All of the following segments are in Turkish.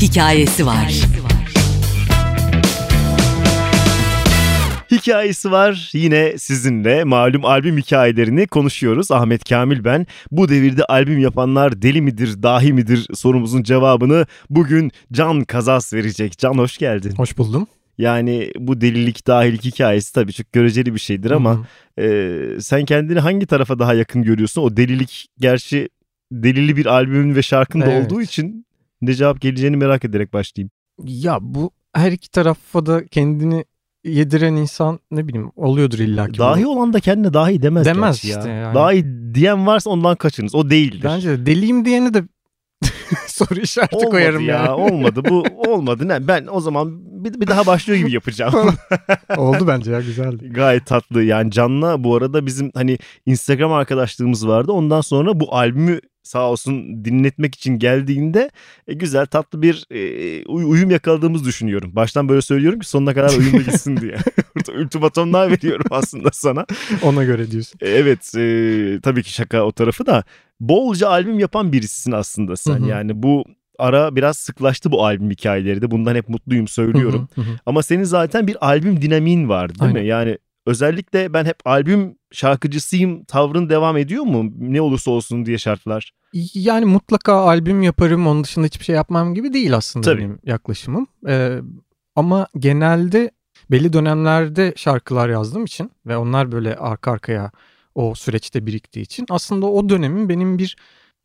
Hikayesi var. Hikayesi var yine sizinle malum albüm hikayelerini konuşuyoruz. Ahmet Kamil ben. Bu devirde albüm yapanlar deli midir dahi midir sorumuzun cevabını bugün Can Kazas verecek. Can hoş geldin. Hoş buldum. Yani bu delilik dahilik hikayesi tabii çok göreceli bir şeydir ama e, sen kendini hangi tarafa daha yakın görüyorsun? O delilik gerçi delili bir albümün ve şarkın da Evet. olduğu için ne cevap geleceğini merak ederek başlayayım. Ya bu her iki tarafa da kendini yediren insan ne bileyim oluyordur illa ki. Dahi olan da kendine dahi demez. Demez işte ya. yani. Dahi diyen varsa ondan kaçınız. O değildir. Bence de deliyim diyeni de soru işareti olmadı koyarım ya. yani. olmadı. Bu olmadı. Ne? Ben o zaman bir, bir daha başlıyor gibi yapacağım. Oldu bence ya güzeldi. Gayet tatlı. Yani Can'la bu arada bizim hani Instagram arkadaşlığımız vardı. Ondan sonra bu albümü sağ olsun dinletmek için geldiğinde e, güzel tatlı bir e, uy- uyum yakaladığımızı düşünüyorum. Baştan böyle söylüyorum ki sonuna kadar uyumlu gitsin diye. Ultimatomlar veriyorum aslında sana. Ona göre diyorsun. E, Evet e, tabii ki şaka o tarafı da bolca albüm yapan birisisin aslında sen. Hı hı. Yani bu ara biraz sıklaştı bu albüm hikayeleri de. Bundan hep mutluyum söylüyorum. Hı hı, hı hı. Ama senin zaten bir albüm dinamiğin var değil mi? Aynen. Yani özellikle ben hep albüm şarkıcısıyım tavrın devam ediyor mu? Ne olursa olsun diye şartlar. Yani mutlaka albüm yaparım onun dışında hiçbir şey yapmam gibi değil aslında Tabii. benim yaklaşımım. Ee, ama genelde belli dönemlerde şarkılar yazdığım için ve onlar böyle arka arkaya o süreçte biriktiği için aslında o dönemin benim bir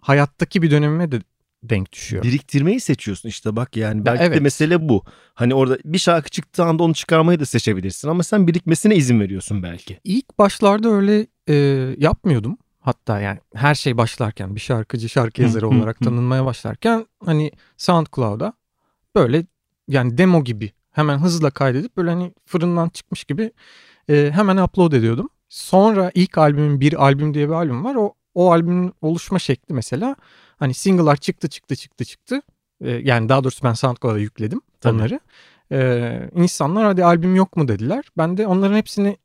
hayattaki bir dönemime de denk düşüyor. Biriktirmeyi seçiyorsun işte bak yani. Belki de evet. mesele bu. Hani orada bir şarkı çıktığı anda onu çıkarmayı da seçebilirsin. Ama sen birikmesine izin veriyorsun belki. İlk başlarda öyle e, yapmıyordum. Hatta yani her şey başlarken bir şarkıcı şarkı yazarı olarak tanınmaya başlarken hani SoundCloud'a böyle yani demo gibi hemen hızla kaydedip böyle hani fırından çıkmış gibi e, hemen upload ediyordum. Sonra ilk albümün bir albüm diye bir albüm var. O o albümün oluşma şekli mesela hani single'lar çıktı çıktı çıktı çıktı. E, yani daha doğrusu ben SoundCloud'a yükledim Tabii. onları. E, insanlar hadi albüm yok mu dediler. Ben de onların hepsini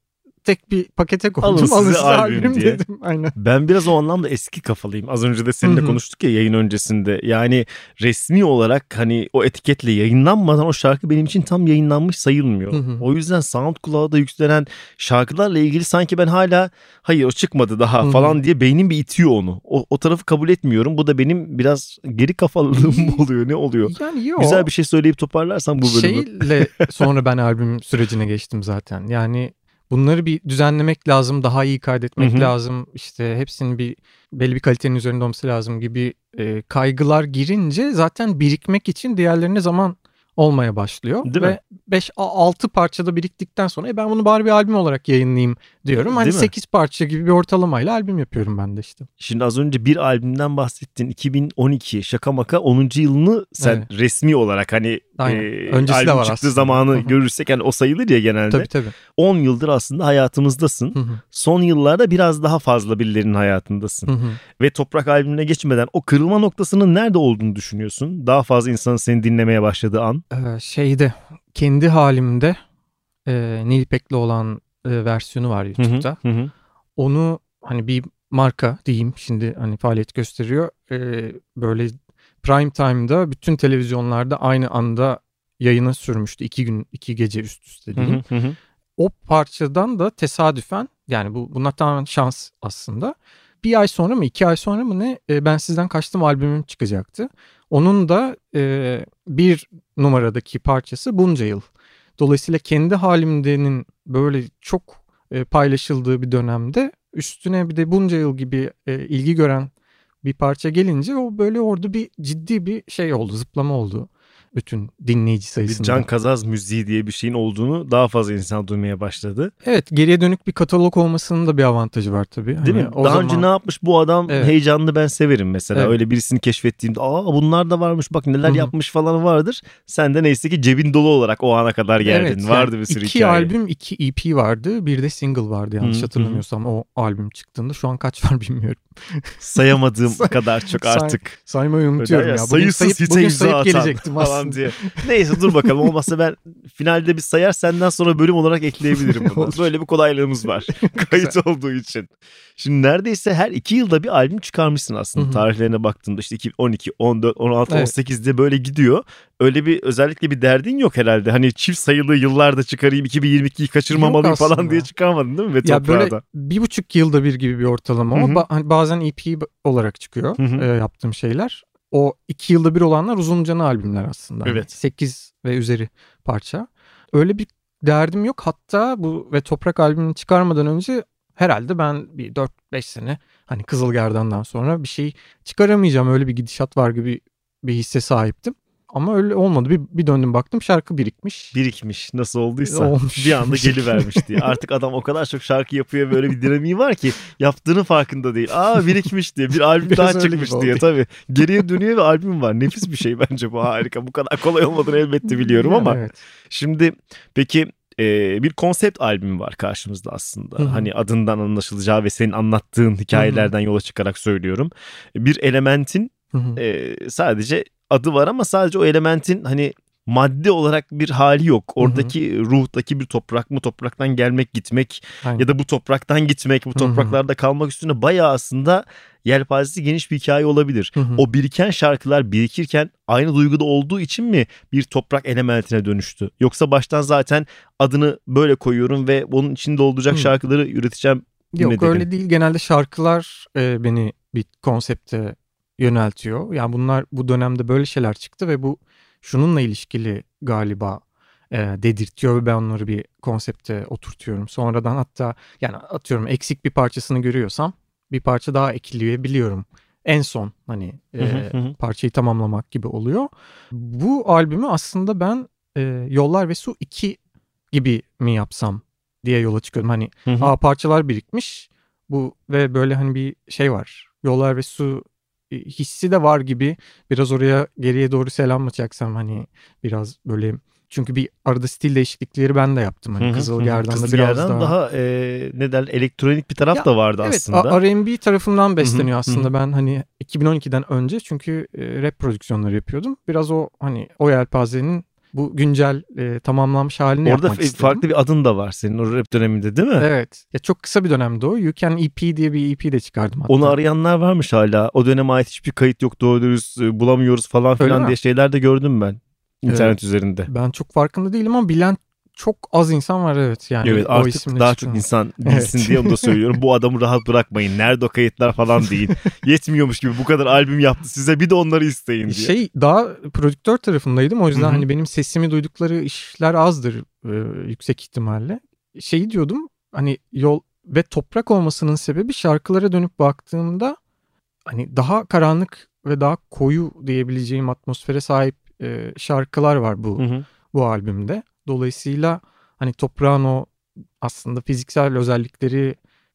tek bir pakete koydum. Alın size Alın size albüm albüm diye. dedim. Aynen. Ben biraz o anlamda eski kafalıyım. Az önce de seninle konuştuk ya yayın öncesinde. Yani resmi olarak hani o etiketle yayınlanmadan o şarkı benim için tam yayınlanmış sayılmıyor. O yüzden SoundCloud'a yüklenen şarkılarla ilgili sanki ben hala hayır o çıkmadı daha falan diye beynim bir itiyor onu. O, o tarafı kabul etmiyorum. Bu da benim biraz geri kafalılığım mı oluyor ne oluyor? Yani yok. Güzel bir şey söyleyip toparlarsan bu bölümü. Şeyle sonra ben albüm sürecine geçtim zaten. Yani bunları bir düzenlemek lazım, daha iyi kaydetmek Hı hı. lazım. İşte hepsinin bir belli bir kalitenin üzerinde olması lazım gibi e, kaygılar girince zaten birikmek için diğerlerine zaman olmaya başlıyor. Değil mi? Ve 5 6 parçada biriktikten sonra e, ben bunu bari bir albüm olarak yayınlayayım diyorum. Hani Değil mi? 8 parça gibi bir ortalamayla albüm yapıyorum ben de işte. Şimdi az önce bir albümden bahsettin. 2012 şaka maka 10. yılını sen Evet. resmi olarak hani Aynen. e, Öncesi de albüm var çıktığı aslında. zamanı görürsek hani o sayılır ya genelde. Tabii tabii. 10 yıldır aslında hayatımızdasın. Son yıllarda biraz daha fazla birilerinin hayatındasın. Ve toprak albümüne geçmeden o kırılma noktasının nerede olduğunu düşünüyorsun? Daha fazla insanın seni dinlemeye başladığı an. Ee, şeyde kendi halimde e, Nil İpek'le olan e, versiyonu var Hı hı, YouTube'da. hı hı. Onu hani bir marka diyeyim şimdi hani faaliyet gösteriyor. Ee, böyle prime time'da bütün televizyonlarda aynı anda yayına sürmüştü. iki gün iki gece üst üste diyeyim. hı, hı hı. O parçadan da tesadüfen yani bu bunlar tamamen şans aslında. Bir ay sonra mı iki ay sonra mı ne e, ben sizden kaçtım albümüm çıkacaktı. Onun da e, bir numaradaki parçası bunca yıl. Dolayısıyla kendi halimdenin böyle çok e, paylaşıldığı bir dönemde üstüne bir de bunca yıl gibi e, ilgi gören bir parça gelince o böyle orada bir ciddi bir şey oldu zıplama oldu bütün dinleyici Bir sayısında. Can Kazaz müziği diye bir şeyin olduğunu daha fazla insan duymaya başladı. Evet geriye dönük bir katalog olmasının da bir avantajı var tabii. Değil Hani mi? o Daha zaman- önce ne yapmış bu adam Evet. heyecanlı ben severim mesela. Evet. Öyle birisini keşfettiğimde aa bunlar da varmış bak neler Hı hı. yapmış falan vardır. Sen de neyse ki cebin dolu olarak o ana kadar geldin. Evet, Vardı yani bir sürü iki hikaye. albüm, iki EP vardı. Bir de single vardı yanlış Hı hı. hatırlamıyorsam o albüm çıktığında. Şu an kaç var bilmiyorum. Sayamadığım Say- kadar çok artık. Saymayı unutuyorum Öyle ya. ya, Bugün sayısız sayıp, hite bugün sayıp gelecektim falan aslında. diye. Neyse dur bakalım. Olmazsa ben finalde bir sayar senden sonra bölüm olarak ekleyebilirim bunu. Böyle bir kolaylığımız var. Kayıt olduğu için. Şimdi neredeyse her iki yılda bir albüm çıkarmışsın aslında. Hı hı. Tarihlerine baktığımda işte 2012, 14, 16, Evet. 18 diye böyle gidiyor. Öyle bir özellikle bir derdin yok herhalde. Hani çift sayılı yıllarda çıkarayım 2022'yi kaçırmamalıyım falan diye çıkarmadın değil mi? Ve Ya böyle bir buçuk yılda bir gibi bir ortalama hı. Ba- hani bazen EP olarak çıkıyor e, yaptığım şeyler. O iki yılda bir olanlar uzun canı albümler aslında. Hani Evet. 8 ve üzeri parça. Öyle bir derdim yok. Hatta bu ve Toprak albümünü çıkarmadan önce herhalde ben bir 4-5 sene hani Kızılgerdan'dan sonra bir şey çıkaramayacağım. Öyle bir gidişat var gibi bir hisse sahiptim. Ama öyle olmadı. Bir, bir döndüm baktım şarkı birikmiş. birikmiş nasıl olduysa Olmuş. bir anda gelivermiş diye. Artık adam o kadar çok şarkı yapıyor böyle bir dinamiği var ki yaptığının farkında değil. Aa birikmiş diye bir albüm Biraz daha çıkmış diye oldu. tabii. Geriye dönüyor ve albüm var. Nefis bir şey bence bu harika. Bu kadar kolay olmadığını elbette biliyorum Yani ama evet. şimdi peki e, bir konsept albümü var karşımızda aslında. Hı hı. Hani adından anlaşılacağı ve senin anlattığın hikayelerden yola çıkarak söylüyorum. Bir elementin Hı hı. e, sadece adı var ama sadece o elementin hani madde olarak bir hali yok. Oradaki ruhtaki bir toprak mı topraktan gelmek gitmek Aynen. ya da bu topraktan gitmek bu topraklarda kalmak üstüne bayağı aslında yelpazesi geniş bir hikaye olabilir. Hı hı. O biriken şarkılar birikirken aynı duyguda olduğu için mi bir toprak elementine dönüştü? Yoksa baştan zaten adını böyle koyuyorum ve onun içinde olacak Hı. şarkıları üreteceğim Yok öyle değil. Genelde şarkılar e, beni bir konsepte yöneltiyor. Yani bunlar bu dönemde böyle şeyler çıktı ve bu şununla ilişkili galiba e, dedirtiyor ve ben onları bir konsepte oturtuyorum. Sonradan hatta yani atıyorum eksik bir parçasını görüyorsam bir parça daha ekleyebiliyorum. En son hani e, parçayı tamamlamak gibi oluyor. Bu albümü aslında ben e, Yollar ve Su 2 gibi mi yapsam diye yola çıkıyorum. Hani. Aa parçalar birikmiş. Bu ve böyle hani bir şey var. Yollar ve su hissi de var gibi. Biraz oraya geriye doğru selam mı çaksam hani biraz böyle çünkü bir arada stil değişiklikleri ben de yaptım. Hani hı. Kızılgerdan'da biraz Kızılgerdan daha. daha e, ne derler elektronik bir taraf Ya, da vardı Evet aslında. A- R&B tarafından besleniyor aslında. Ben hani 2012'den önce çünkü e, rap prodüksiyonları yapıyordum. Biraz o hani o yelpazenin bu güncel e, tamamlanmış halini Orada yapmak istedim. farklı bir adın da var senin o rap döneminde değil mi? Evet. Ya çok kısa bir dönemdi o. You Can EP diye bir EP de çıkardım hatta. Onu arayanlar varmış hala. O döneme ait hiçbir kayıt yok doğru dürüst e, bulamıyoruz falan filan diye şeyler de gördüm ben internet üzerinde. Ben çok farkında değilim ama bilen çok az insan var evet. Yani evet o artık isimle daha çıkan. çok insan bilsin Evet. diye onu da söylüyorum. Bu adamı rahat bırakmayın. Nerede o kayıtlar falan değil. Yetmiyormuş gibi bu kadar albüm yaptı size bir de onları isteyin diye. Şey daha prodüktör tarafındaydım. O yüzden Hı hı. hani benim sesimi duydukları işler azdır e, yüksek ihtimalle. Şeyi diyordum hani yol ve toprak olmasının sebebi şarkılara dönüp baktığımda hani daha karanlık ve daha koyu diyebileceğim atmosfere sahip e, şarkılar var bu Hı hı. bu albümde. Dolayısıyla hani toprağın o aslında fiziksel özellikleri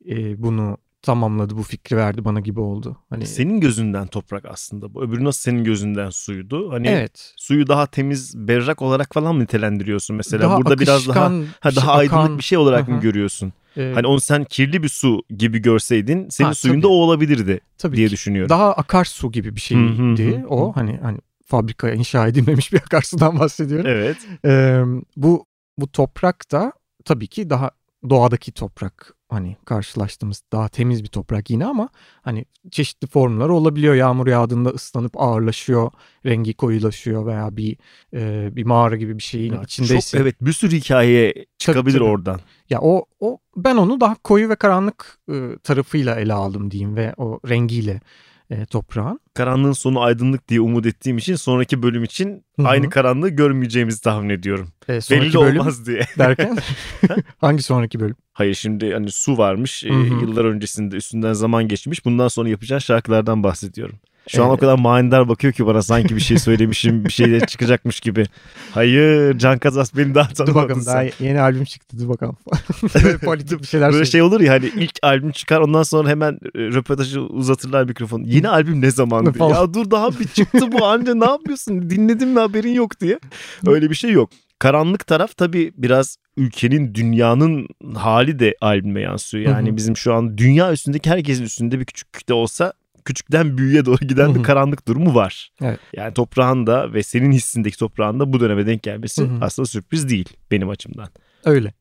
e, bunu tamamladı, bu fikri verdi bana gibi oldu. Hani Senin gözünden toprak aslında bu. Öbürü nasıl senin gözünden suydu? Hani evet. suyu daha temiz, berrak olarak falan mı nitelendiriyorsun mesela? Daha Burada biraz daha akışkan, ha, daha şey, aydınlık akan, bir şey olarak mı Hı hı. görüyorsun? e, Hani onu sen kirli bir su gibi görseydin senin Ha, suyun da tabii. o olabilirdi tabii diye ki düşünüyorum. daha akarsu gibi bir şeydi Hı hı hı o. Hani hani fabrikaya inşa edilmemiş bir akarsudan bahsediyorum. Evet. Ee, bu bu toprak da tabii ki daha doğadaki toprak hani karşılaştığımız daha temiz bir toprak yine ama hani çeşitli formlar olabiliyor. Yağmur yağdığında ıslanıp ağırlaşıyor, rengi koyulaşıyor veya bir e, bir mağara gibi bir şeyin Ya içindeyse. Çok evet bir sürü hikaye çıkabilir tabii. oradan. Ya o o ben onu daha koyu ve karanlık e, tarafıyla ele aldım diyeyim ve o rengiyle e, toprağın. Karanlığın sonu aydınlık diye umut ettiğim için sonraki bölüm için Hı hı. aynı karanlığı görmeyeceğimizi tahmin ediyorum. E, Belli bölüm olmaz diye. derken hangi sonraki bölüm? Hayır şimdi hani su varmış e, yıllar öncesinde üstünden zaman geçmiş. Bundan sonra yapacağın şarkılardan bahsediyorum. Şu an o kadar manidar bakıyor ki bana sanki bir şey söylemişim bir şey çıkacakmış gibi. Hayır Can Kazas beni daha Dur tanımadın bakalım sen. daha yeni albüm çıktı dur bakalım. Böyle politik bir şeyler Böyle şey olur ya hani ilk albüm çıkar ondan sonra hemen e, röportajı uzatırlar mikrofonu. Yeni albüm ne zaman diye. Ya dur daha bir çıktı bu anca ne yapıyorsun dinledin mi haberin yok diye. Öyle bir şey yok. karanlık taraf tabii biraz ülkenin, dünyanın hali de albüme yansıyor. Yani Hı hı. bizim şu an dünya üstündeki herkesin üstünde bir küçük de olsa küçükten büyüğe doğru giden bir karanlık durumu var. Evet. Yani toprağın da ve senin hissindeki toprağın da bu döneme denk gelmesi aslında sürpriz değil benim açımdan. Öyle.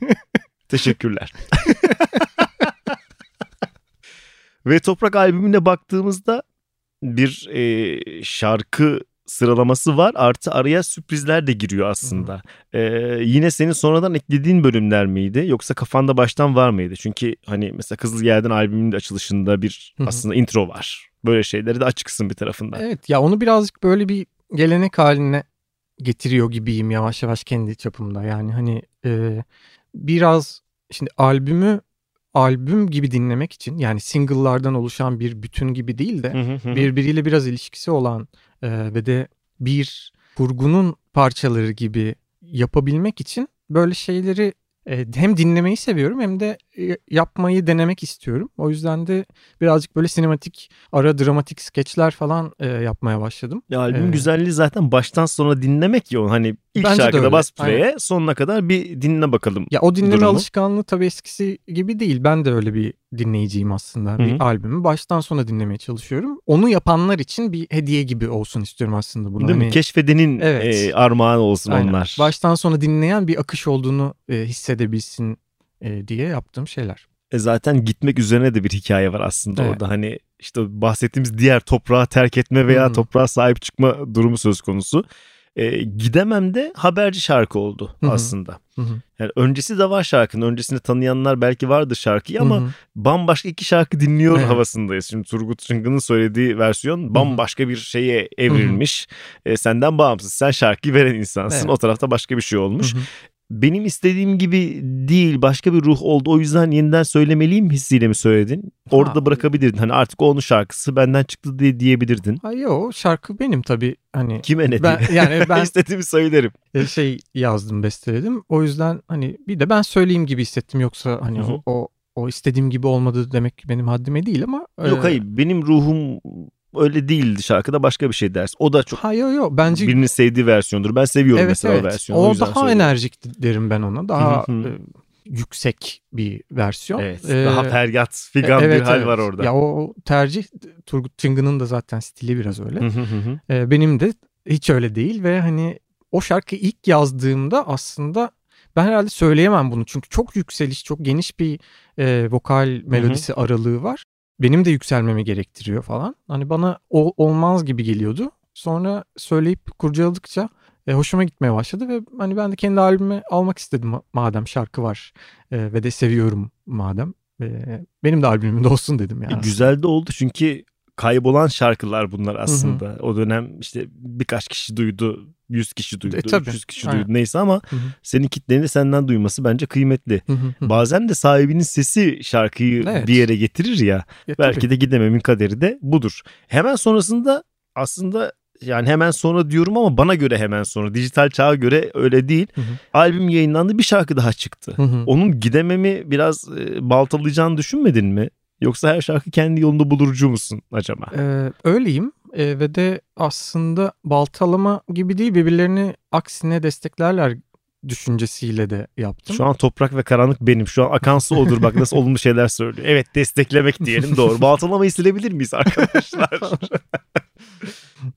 Teşekkürler. Ve Toprak albümüne baktığımızda bir e, şarkı sıralaması var. Artı araya sürprizler de giriyor aslında. E, yine senin sonradan eklediğin bölümler miydi? Yoksa kafanda baştan var mıydı? Çünkü hani mesela Kızıl Yerden albümünün de açılışında bir Hı hı. aslında intro var. Böyle şeyleri de açıksın bir tarafından. Evet ya onu birazcık böyle bir gelenek haline getiriyor gibiyim yavaş yavaş kendi çapımda. Yani hani e, biraz şimdi albümü albüm gibi dinlemek için yani single'lardan oluşan bir bütün gibi değil de birbiriyle biraz ilişkisi olan e, ve de bir kurgunun parçaları gibi yapabilmek için böyle şeyleri hem dinlemeyi seviyorum hem de e, yapmayı denemek istiyorum. O yüzden de birazcık böyle sinematik ara dramatik skeçler falan e, yapmaya başladım. Ya albümün Ee, güzelliği zaten baştan sona dinlemek ya. Hani ilk şarkıda bas play'e sonuna kadar bir dinle bakalım. Ya o dinleme durumu. alışkanlığı tabii eskisi gibi değil. Ben de öyle bir dinleyiciyim aslında. Hı Bir albümü baştan sona dinlemeye çalışıyorum. Onu yapanlar için bir hediye gibi olsun istiyorum aslında bunu. Değil mi? Hani- Keşfedenin Evet. e, armağanı olsun Aynen. onlar. Baştan sona dinleyen bir akış olduğunu e, hissedebilsin e, diye yaptığım şeyler. E zaten gitmek üzerine de bir hikaye var aslında Evet. orada. Hani işte bahsettiğimiz diğer toprağı terk etme veya Hı. toprağa sahip çıkma durumu söz konusu. E, gidemem de haberci şarkı oldu Hı hı. aslında. Hı hı. Yani öncesi de var şarkının. Öncesinde tanıyanlar belki vardır şarkıyı ama Hı hı. bambaşka iki şarkı dinliyor Evet. havasındayız. Şimdi Turgut Çıngı'nın söylediği versiyon bambaşka bir şeye evrilmiş. E, senden bağımsız. Sen şarkıyı veren insansın. Evet. O tarafta başka bir şey olmuş. Benim istediğim gibi değil başka bir ruh oldu. O yüzden yeniden söylemeliyim hissiyle mi söyledin? Orada Ha. bırakabilirdin. Hani artık onun şarkısı benden çıktı diye diyebilirdin. Ha, yo şarkı benim tabii. Hani Kime ne ben diye. yani ben istediğimi söylerim. e, şey yazdım besteledim. O yüzden hani bir de ben söyleyeyim gibi hissettim yoksa hani Hı hı. o, o o istediğim gibi olmadı demek benim haddime değil ama Yok e, hayır benim ruhum öyle değildi şarkıda başka bir şey dersin. O da çok Ha yo yo bence birinin sevdiği versiyondur. Ben seviyorum evet mesela evet. o versiyonu. O yüzden daha söylüyorum. enerjik derim ben ona. Daha e, yüksek bir versiyon. Evet. Ee, daha feryat figan e, evet, bir hal evet. var orada. Ya o tercih Turgut Çıngı'nın da zaten stili biraz öyle. Ee, benim de hiç öyle değil ve hani o şarkıyı ilk yazdığımda aslında ben herhalde söyleyemem bunu çünkü çok yükseliş, çok geniş bir e, vokal melodisi aralığı var. Benim de yükselmemi gerektiriyor falan. Hani bana ol- olmaz gibi geliyordu. Sonra söyleyip kurcaladıkça e, hoşuma gitmeye başladı ve hani ben de kendi albüme almak istedim ma- madem şarkı var e, ve de seviyorum madem. E, benim de albümümde olsun dedim yani. E, güzel de oldu çünkü kaybolan şarkılar bunlar aslında. O dönem işte birkaç kişi duydu, 100 kişi duydu, E, tabii. 300 kişi Aynen. duydu neyse ama Hı hı. senin kitlenin de senden duyması bence kıymetli. Hı hı hı. Bazen de sahibinin sesi şarkıyı Evet. bir yere getirir ya. Ya, tabii. Belki de gidememin kaderi de budur. Hemen sonrasında aslında yani hemen sonra diyorum ama bana göre hemen sonra. Dijital çağa göre öyle değil. Hı hı. Albüm yayınlandı bir şarkı daha çıktı. Hı hı. Onun gidememi biraz e, baltalayacağını düşünmedin mi? Yoksa her şarkı kendi yolunu bulurcu musun acaba? Ee, öyleyim Ee, ve de aslında baltalama gibi değil birbirlerini aksine desteklerler düşüncesiyle de yaptım. Şu an toprak ve karanlık benim. Şu an akan su odur bak nasıl olumlu şeyler söylüyor. Evet desteklemek diyelim doğru. Baltalamayı silebilir miyiz arkadaşlar?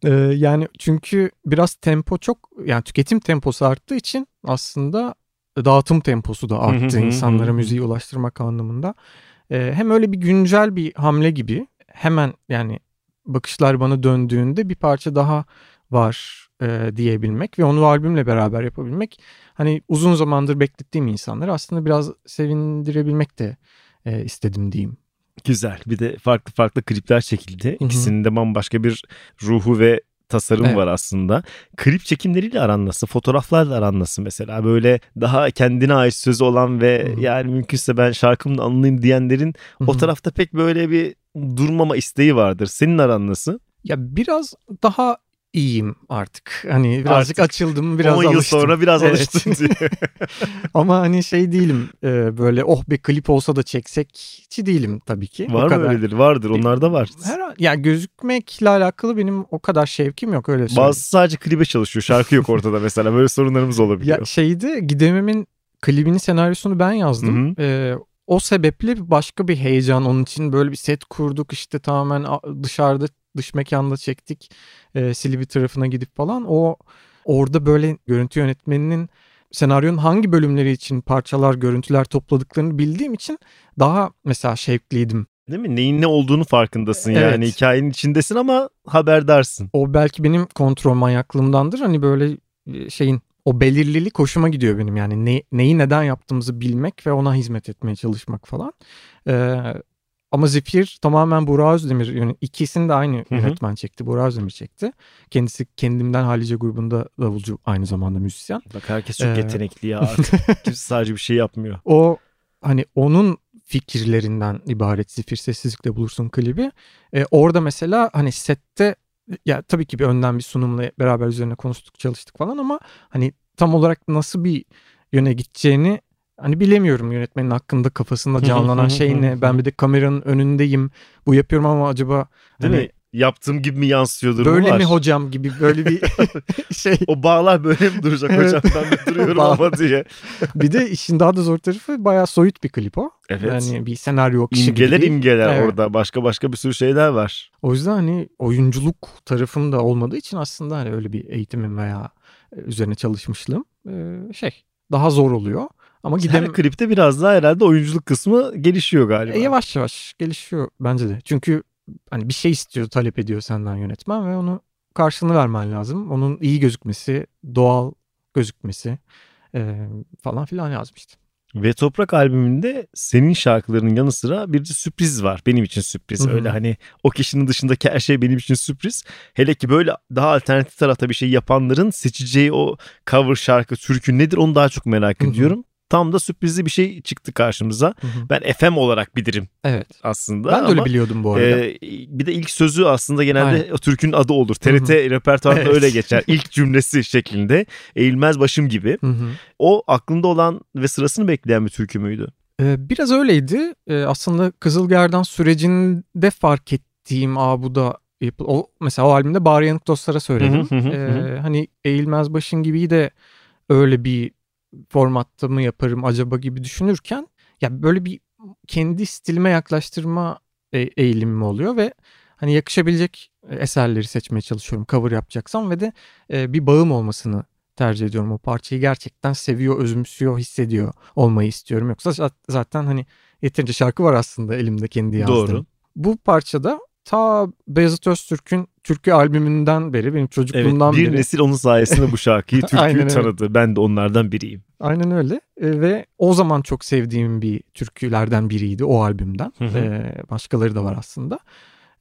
Ee, yani çünkü biraz tempo çok yani tüketim temposu arttığı için aslında dağıtım temposu da arttı insanlara müziği ulaştırmak anlamında. Ee, hem öyle bir güncel bir hamle gibi hemen yani bakışlar bana döndüğünde bir parça daha var e, diyebilmek ve onu albümle beraber yapabilmek hani uzun zamandır beklettiğim insanları aslında biraz sevindirebilmek de e, istedim diyeyim. Güzel. Bir de farklı farklı klipler çekildi. İkisinin de bambaşka bir ruhu ve tasarım Evet. var aslında. Klip çekimleriyle aran nasıl? Fotoğraflarla aran nasıl mesela? Böyle daha kendine ait sözü olan ve Hı hı. yani mümkünse ben şarkımla anlayayım diyenlerin o Hı hı. tarafta pek böyle bir durmama isteği vardır. Senin aran nasıl? Ya biraz daha iyiyim artık. Hani birazcık Artık açıldım, biraz 10 yıl alıştım. sonra biraz Evet. alıştın diye. Ama hani şey değilim e, böyle oh bir klip olsa da çeksekçi değilim tabii ki. O var mı kadar. öyledir? Vardır. Onlar da var. Her ya gözükmekle alakalı benim o kadar şevkim yok öyle söyleyeyim. Bazı sadece klibe çalışıyor. Şarkı yok ortada mesela. Böyle sorunlarımız olabiliyor. Ya şeydi Gidememin klibinin senaryosunu ben yazdım. Hı hı. Ee, o sebeple başka bir heyecan onun için böyle bir set kurduk işte tamamen dışarıda dış mekanda çektik e, Silivri tarafına gidip falan o orada böyle görüntü yönetmeninin senaryonun hangi bölümleri için parçalar görüntüler topladıklarını bildiğim için daha mesela şevkliydim. Değil mi? Neyin ne olduğunu farkındasın Evet. yani. Hikayenin içindesin ama haberdarsın. O belki benim kontrol manyaklığımdandır hani böyle e, şeyin o belirlilik hoşuma gidiyor benim yani ne, neyi neden yaptığımızı bilmek ve ona hizmet etmeye çalışmak falan. Ee, ama Zifir tamamen Burak Özdemir yönet- ikisini de aynı yönetmen çekti. Burak Özdemir çekti. Kendisi kendimden Halice grubunda davulcu aynı zamanda müzisyen. Bak herkes çok Ee, yetenekli ya artık. Kimse sadece bir şey yapmıyor. O hani onun fikirlerinden ibaret Zifir Sessizlik'te bulursun klibi. Ee, orada mesela hani sette ya tabii ki bir önden bir sunumla beraber üzerine konuştuk çalıştık falan ama hani tam olarak nasıl bir yöne gideceğini hani bilemiyorum yönetmenin hakkında kafasında canlanan şey ne. Ben bir de kameranın önündeyim. Bu yapıyorum ama acaba Değil hani mi? Yaptığım gibi mi yansıyor durumu böyle var. mi hocam gibi böyle bir şey. O bağlar böyle mi duracak Evet. hocam ben de duruyorum ama diye. Bir de işin daha da zor tarafı bayağı soyut bir klip o. Evet. Yani bir senaryo akışı gibi İmgeler değil. imgeler Evet. orada. Başka başka bir sürü şeyler var. O yüzden hani oyunculuk tarafım da olmadığı için aslında hani öyle bir eğitimim veya e, üzerine çalışmışlığım e, şey daha zor oluyor. Ama Her gidem klipte biraz daha herhalde oyunculuk kısmı gelişiyor galiba. E, yavaş yavaş gelişiyor bence de. Çünkü hani bir şey istiyor, talep ediyor senden yönetmen ve onu karşılığını vermen lazım. Onun iyi gözükmesi, doğal gözükmesi e, falan filan lazım işte. Ve Toprak albümünde senin şarkılarının yanı sıra bir de sürpriz var. Benim için sürpriz. Hı hı. Öyle hani o kişinin dışındaki her şey benim için sürpriz. Hele ki böyle daha alternatif tarafta bir şey yapanların seçeceği o cover şarkı, türkü nedir onu daha çok merak Hı hı. ediyorum. Tam da sürprizli bir şey çıktı karşımıza. Hı hı. Ben FM olarak bilirim Evet. aslında. Ben de öyle ama, biliyordum bu arada. e, bir de ilk sözü aslında genelde Aynen. o türkünün adı olur. TRT repertuarında Evet. öyle geçer. İlk cümlesi şeklinde. Eğilmez başım gibi. Hı hı. O aklında olan ve sırasını bekleyen bir türkü müydü? Ee, biraz öyleydi. Ee, aslında Kızılgerdan sürecinde fark ettiğim Aa bu da o mesela o albümde Bağrı Yanık Dostlara söyledim. Hı hı hı hı Ee, hani Eğilmez Başın gibi de öyle bir formatta mı yaparım acaba gibi düşünürken ya böyle bir kendi stilime yaklaştırma e- eğilimim oluyor ve hani yakışabilecek eserleri seçmeye çalışıyorum cover yapacaksam ve de e, bir bağım olmasını tercih ediyorum. O parçayı gerçekten seviyor, özümsüyor, hissediyor olmayı istiyorum. Yoksa za- zaten hani yeterince şarkı var aslında elimde kendi yazdığım. Doğru. Bu parçada ta Beyazıt Öztürk'ün türkü albümünden beri benim Evet, çocukluğumdan bir beri. nesil onun sayesinde bu şarkıyı, türküyü tanıdı. Ben de onlardan biriyim. Aynen öyle E, ve o zaman çok sevdiğim bir türkülerden biriydi o albümden. Hı hı. E, başkaları da var aslında.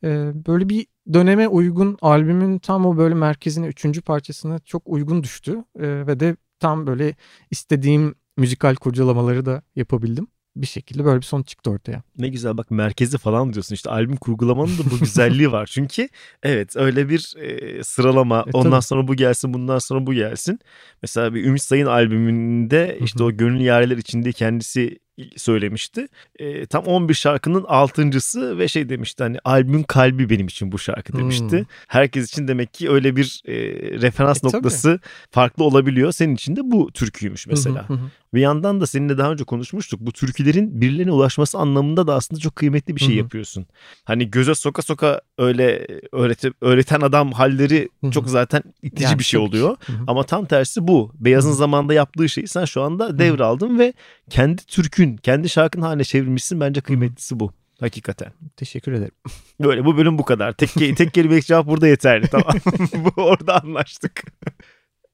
E, böyle bir döneme uygun albümün tam o böyle merkezine üçüncü parçasına çok uygun düştü E, ve de tam böyle istediğim müzikal kurcalamaları da yapabildim. Bir şekilde böyle bir sonuç çıktı ortaya. Ne güzel bak merkezi falan diyorsun işte albüm kurgulamanın da bu güzelliği var. Çünkü evet öyle bir e, sıralama E, ondan tabii. sonra bu gelsin bundan sonra bu gelsin. Mesela bir Ümit Sayın albümünde işte o gönül yareler içinde kendisi söylemişti. E, tam 11 şarkının altıncısı ve şey demişti hani albümün kalbi benim için bu şarkı demişti. Hmm. Herkes için demek ki öyle bir e, referans E, tabii. noktası farklı olabiliyor. Senin için de bu türküymüş mesela. Hı hı hı. Bir yandan da seninle daha önce konuşmuştuk. Bu türkülerin birilerine ulaşması anlamında da aslında çok kıymetli bir şey Hı hı. yapıyorsun. Hani göze soka soka öyle öğreti, öğreten adam halleri Hı hı. çok zaten itici Yani bir şey oluyor. Hı hı. Ama tam tersi bu. Beyaz'ın Hı hı. zamanda yaptığı şeyi sen şu anda devraldın ve kendi türkün, kendi şarkın haline çevirmişsin. Bence kıymetlisi bu. Hakikaten. Teşekkür ederim. Böyle bu bölüm bu kadar. Tek, tek kelimelik cevap burada yeterli. Tamam. bu orada anlaştık.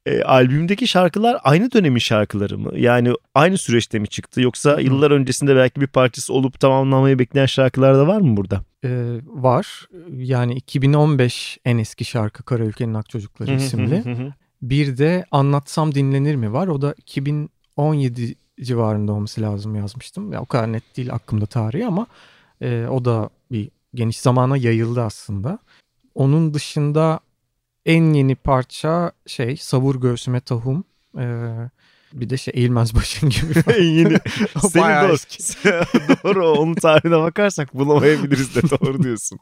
E, albümdeki şarkılar aynı dönemin şarkıları mı? Yani aynı süreçte mi çıktı? Yoksa yıllar öncesinde belki bir parçası olup tamamlanmayı bekleyen şarkılar da var mı burada? Ee, var. Yani 2015 en eski şarkı Kara Ülkenin Ak Çocukları isimli. Bir de Anlatsam Dinlenir mi var. O da 2017 civarında olması lazım yazmıştım. Ya o kadar net değil aklımda tarihi ama e, o da bir geniş zamana yayıldı aslında. Onun dışında en yeni parça şey savur göğsüme tahum. Ee, bir de şey eğilmez başın gibi. en yeni. Senin eski. doğru onun tarihine bakarsak bulamayabiliriz de doğru diyorsun.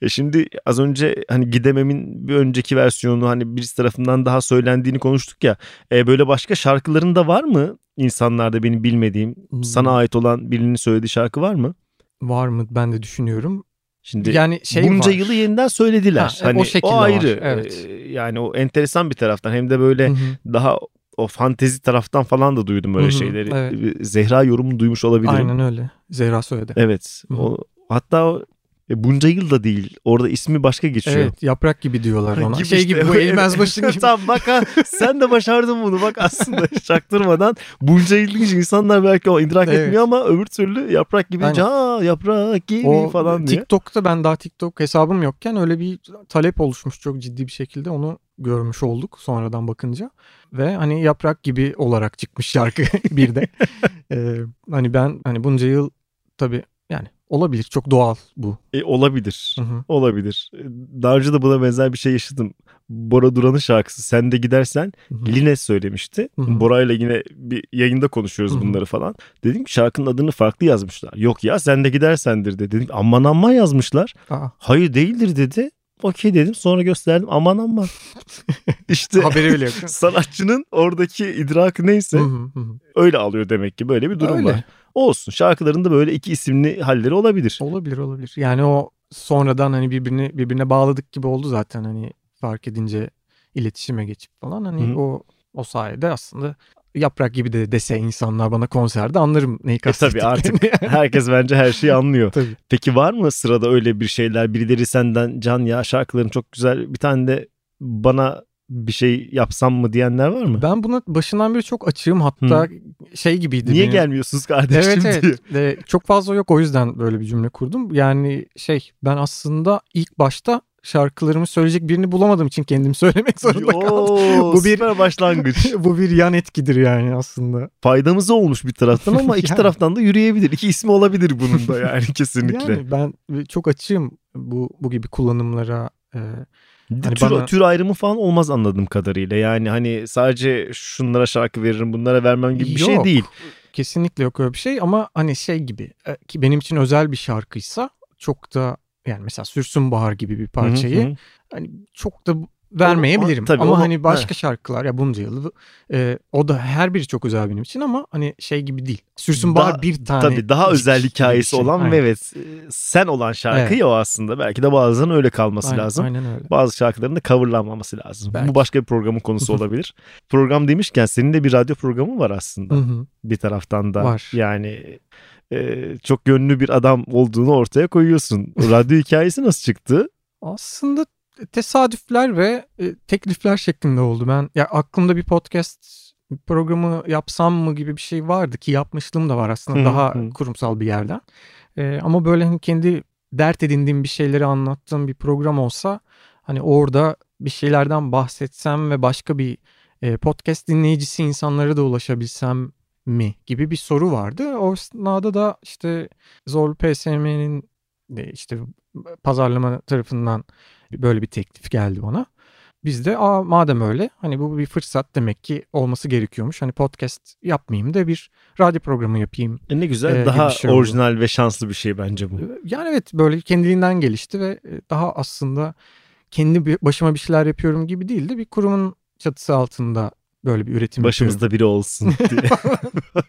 Ya şimdi az önce hani gidememin bir önceki versiyonu hani birisi tarafından daha söylendiğini konuştuk ya. E, böyle başka şarkıların da var mı? İnsanlarda benim bilmediğim Hmm. sana ait olan birinin söylediği şarkı var mı? Var mı ben de düşünüyorum. Şimdi yani şey bunca var. yılı yeniden söylediler. Ha, e, o hani o, var, ayrı. evet. E, yani o enteresan bir taraftan hem de böyle Hı hı. daha o fantezi taraftan falan da duydum öyle Hı hı, şeyleri. evet. Zehra yorumu duymuş olabilirim. Aynen öyle. Zehra söyledi. Evet. Hı hı. O, hatta o, e, bunca yıl da değil. Orada ismi başka geçiyor. Evet yaprak gibi diyorlar ona. Gibi şey işte, gibi bu eğilmez başın gibi. Tam bak ha sen de başardın bunu bak aslında çaktırmadan bunca yıl deyince insanlar belki o idrak Evet. etmiyor ama öbür türlü yaprak gibi ha yaprak gibi O falan diye. TikTok'ta ben daha TikTok hesabım yokken öyle bir talep oluşmuş çok ciddi bir şekilde onu görmüş olduk sonradan bakınca ve hani yaprak gibi olarak çıkmış şarkı bir de Ee, hani ben hani bunca yıl tabii yani olabilir çok doğal bu. E, olabilir. Hı hı. Olabilir. E, Daha önce de buna benzer bir şey yaşadım. Bora Duran'ın şarkısı Sen de gidersen Hı hı. Lines söylemişti. Hı hı. Bora'yla yine bir yayında konuşuyoruz Hı hı. bunları falan. Dedim ki şarkının adını farklı yazmışlar. Yok ya sen de gidersendir de. Dedim aman aman yazmışlar. Aa, Hayır değildir dedi. Okey dedim sonra gösterdim aman aman. işte haberi bile yok. sanatçının oradaki idrakı neyse Hı hı hı hı. öyle alıyor demek ki böyle bir durum Öyle. var. Olsun şarkılarında böyle iki isimli halleri olabilir. Olabilir olabilir. Yani o sonradan hani birbirine birbirine bağladık gibi oldu zaten hani fark edince iletişime geçip falan hani Hı hı. o o sayede aslında yaprak gibi de dese insanlar bana konserde anlarım neyi E tabii artık herkes bence her şeyi anlıyor. Tabii. Peki var mı sırada öyle bir şeyler? Birileri senden can ya şarkıların çok güzel bir tane de bana bir şey yapsam mı diyenler var mı? Ben buna başından beri çok açığım hatta şey gibiydi. Niye benim. gelmiyorsunuz kardeşim Evet diyor. evet. E, çok fazla yok o yüzden böyle bir cümle kurdum. Yani şey ben aslında ilk başta şarkılarımı söyleyecek birini bulamadığım için kendim söylemek zorunda kaldım. Oo, Bu bir- başlangıç. Bu bir yan etkidir yani aslında. Faydamız olmuş bir taraftan ama iki Yani. taraftan da yürüyebilir. İki ismi olabilir bunun da yani kesinlikle. Yani ben çok açığım bu bu gibi kullanımlara. Ee, hani tür, bana- tür ayrımı falan olmaz anladığım kadarıyla. Yani hani sadece şunlara şarkı veririm bunlara vermem gibi bir şey Yok. değil. kesinlikle yok öyle bir şey ama hani şey gibi e, ki benim için özel bir şarkıysa çok da yani mesela Sürsün Bahar gibi bir parçayı Hı hı. hani çok da vermeyebilirim. O- tabii ama onu- hani başka şarkılar ya bunca yıl e, o da her biri çok özel benim için ama hani şey gibi değil. Sürsün Daha- Bahar bir tane. Tabii daha özel bir hikayesi şey. olan Aynen. ve evet e, sen olan şarkı Evet. ya o aslında. Belki de bazen öyle kalması Aynen, lazım. Aynen öyle. Bazı şarkıların da coverlanmaması lazım. Belki. Bu başka bir programın konusu olabilir. Program demişken senin de bir radyo programı var aslında. Bir taraftan da. Var. Yani e, çok gönlü bir adam olduğunu ortaya koyuyorsun. Radyo hikayesi nasıl çıktı? Aslında tesadüfler ve e, teklifler şeklinde oldu. Ben ya aklımda bir podcast programı yapsam mı gibi bir şey vardı ki yapmışlığım da var aslında Hı, daha hı. kurumsal bir yerden. E, ama böyle hani kendi dert edindiğim bir şeyleri anlattığım bir program olsa hani orada bir şeylerden bahsetsem ve başka bir e, podcast dinleyicisi insanlara da ulaşabilsem mi gibi bir soru vardı. O esnada da işte Zorlu PSM'nin işte pazarlama tarafından böyle bir teklif geldi bana. Biz de Aa, madem öyle hani bu bir fırsat demek ki olması gerekiyormuş. Hani podcast yapmayayım da bir radyo programı yapayım. E ne güzel. Ee, gibi daha şey oldu. orijinal ve şanslı bir şey bence bu. Yani evet böyle kendiliğinden gelişti ve e, daha aslında kendi başıma bir şeyler yapıyorum gibi değil de bir kurumun çatısı altında böyle bir üretim yapıyorum. Başımızda biri olsun diye.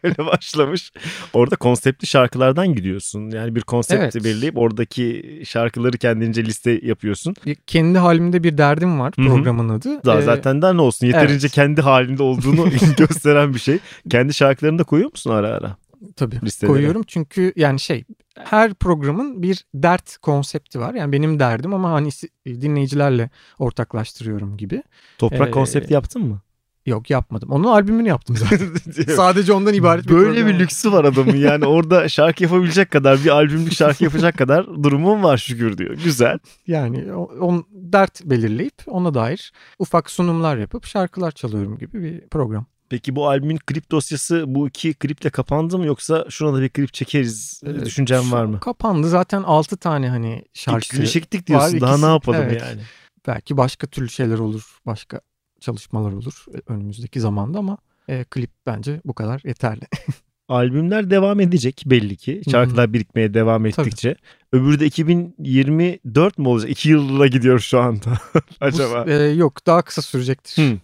Böyle başlamış. Orada konseptli şarkılardan gidiyorsun. Yani bir konsept Evet. belirleyip oradaki şarkıları kendince liste yapıyorsun. Bir- Kendi halimde bir derdim var Hı hı. programın adı. Daha Ee, zaten daha ne olsun yeterince evet. kendi halinde olduğunu gösteren bir şey. Kendi şarkılarını da koyuyor musun ara ara? Tabii listelere. koyuyorum çünkü yani şey her programın bir dert konsepti var. Yani benim derdim ama hani dinleyicilerle ortaklaştırıyorum gibi. Toprak Ee, konsepti yaptın mı? Yok yapmadım. Onun albümünü yaptım zaten. Sadece ondan ibaret bir Böyle bir lüksü var adamın yani orada şarkı yapabilecek kadar bir albümlük şarkı yapacak kadar durumum var şükür diyor. Güzel. Yani on dert belirleyip ona dair ufak sunumlar yapıp şarkılar çalıyorum gibi bir program. Peki bu albümün klip dosyası bu iki kliple kapandı mı yoksa şuna da bir klip çekeriz Ee, düşüncen var mü? Kapandı zaten 6 tane hani şarkı. İkisini çektik diyorsun var, daha ikisi- ne yapalım evet. yani? belki başka türlü şeyler olur. Başka çalışmalar olur e, önümüzdeki zamanda ama e, klip bence bu kadar yeterli. Albümler devam edecek belli ki. Şarkılar birikmeye devam ettikçe. Öbürü de 2024 mü olacak? 2 yıla gidiyor şu anda. Acaba? Bu, e, yok daha kısa sürecektir. Hmm.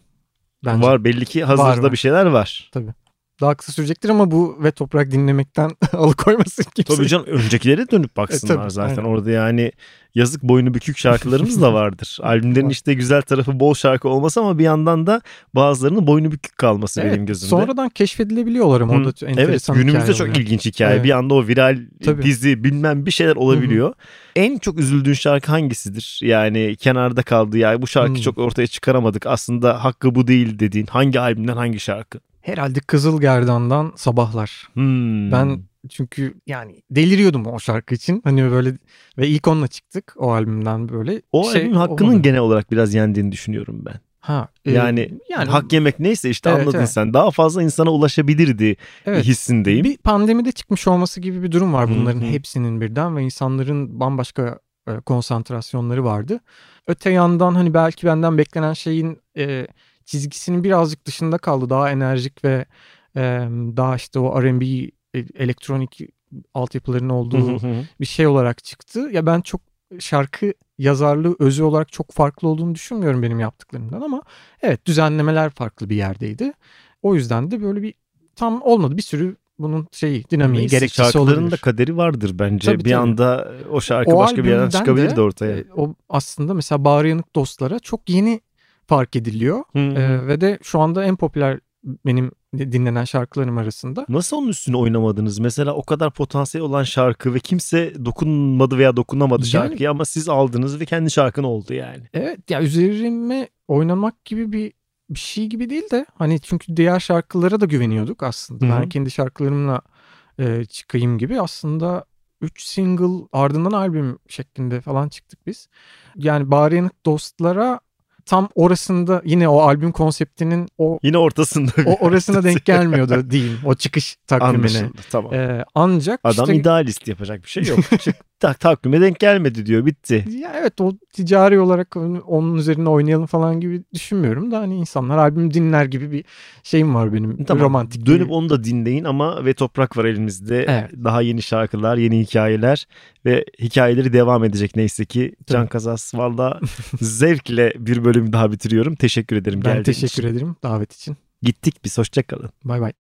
Bence. Var belli ki hazırda Var, var. bir şeyler var. Tabii. Daha kısa sürecektir ama bu ve toprak dinlemekten alıkoymasın kimse. Tabii canım öncekilere dönüp baksınlar E, tabii, zaten. aynen. Orada yani yazık boynu bükük şarkılarımız da vardır. Albümlerin işte güzel tarafı bol şarkı olması ama bir yandan da bazılarının boynu bükük kalması Evet, benim gözümde. Sonradan keşfedilebiliyorlar ama Hı. orada Evet enteresan günümüzde hikayeler çok oluyor. ilginç hikaye. Evet. Bir anda o viral Tabii. dizi bilmem bir şeyler olabiliyor. En çok üzüldüğün şarkı hangisidir? Yani kenarda kaldı ya bu şarkı çok ortaya çıkaramadık. Aslında hakkı bu değil dediğin hangi albümden hangi şarkı? Herhalde Kızıl Gerdan'dan Sabahlar. Hmm. Ben çünkü yani deliriyordum o şarkı için. Hani böyle ve ilk onunla çıktık o albümden böyle. o şey albüm hakkının olmadı. genel olarak biraz yendiğini düşünüyorum ben. ha, e, Yani, yani Hak yemek neyse işte Evet, anladın evet. sen. Daha fazla insana ulaşabilirdi evet, hissindeyim. bir pandemide çıkmış olması gibi bir durum var bunların hepsinin birden ve insanların bambaşka e, konsantrasyonları vardı. Öte yandan hani belki benden beklenen şeyin e, çizgisinin birazcık dışında kaldı. Daha enerjik ve e, daha işte o R&B e, elektronik altyapılarının olduğu bir şey olarak çıktı. Ya ben çok şarkı yazarlığı özü olarak çok farklı olduğunu düşünmüyorum benim yaptıklarımdan ama evet düzenlemeler farklı bir yerdeydi. O yüzden de böyle bir tam olmadı. Bir sürü bunun şeyi dinamiği Neyse, gerekçesi şarkıların olabilir. da kaderi vardır bence. Tabii, bir tabii. anda o şarkı O başka bir yerden çıkabilir de de, ortaya. E, o aslında mesela Bağrı Yanık Dostlara çok yeni fark ediliyor. Hı hı. E, ve de şu anda en popüler benim dinlenen şarkılarım arasında. Nasıl onun üstüne oynamadınız? Mesela o kadar potansiyel olan şarkı ve kimse dokunmadı veya dokunamadı Yani- şarkıya ama siz aldınız ve kendi şarkın oldu yani. Evet ya üzerime oynamak gibi bir bir şey gibi değil de hani çünkü diğer şarkılara da güveniyorduk aslında. Hı hı. Ben kendi şarkılarımla e, çıkayım gibi aslında 3 single ardından albüm şeklinde falan çıktık biz. Yani Yanık Dostlara tam orasında yine o albüm konseptinin o, Yine ortasında o orasına denk gelmiyordu diyeyim o çıkış takvimine. Anlaşıldı tamam. E, ancak Adam işte idealist yapacak bir şey yok. Tak, takvime denk gelmedi diyor bitti. Ya evet o ticari olarak onu- onun üzerine oynayalım falan gibi düşünmüyorum da hani insanlar albüm dinler gibi bir şeyim var benim Tamam. romantik. Dönüp bir- onu da dinleyin ama ve toprak var elimizde. Evet. Daha yeni şarkılar, yeni hikayeler ve hikayeleri devam edecek neyse ki. Can. Kazas valla zevkle bir bölüm daha bitiriyorum. Teşekkür ederim ben teşekkür için. ederim davet için. Gittik biz hoşçakalın. Bay bay.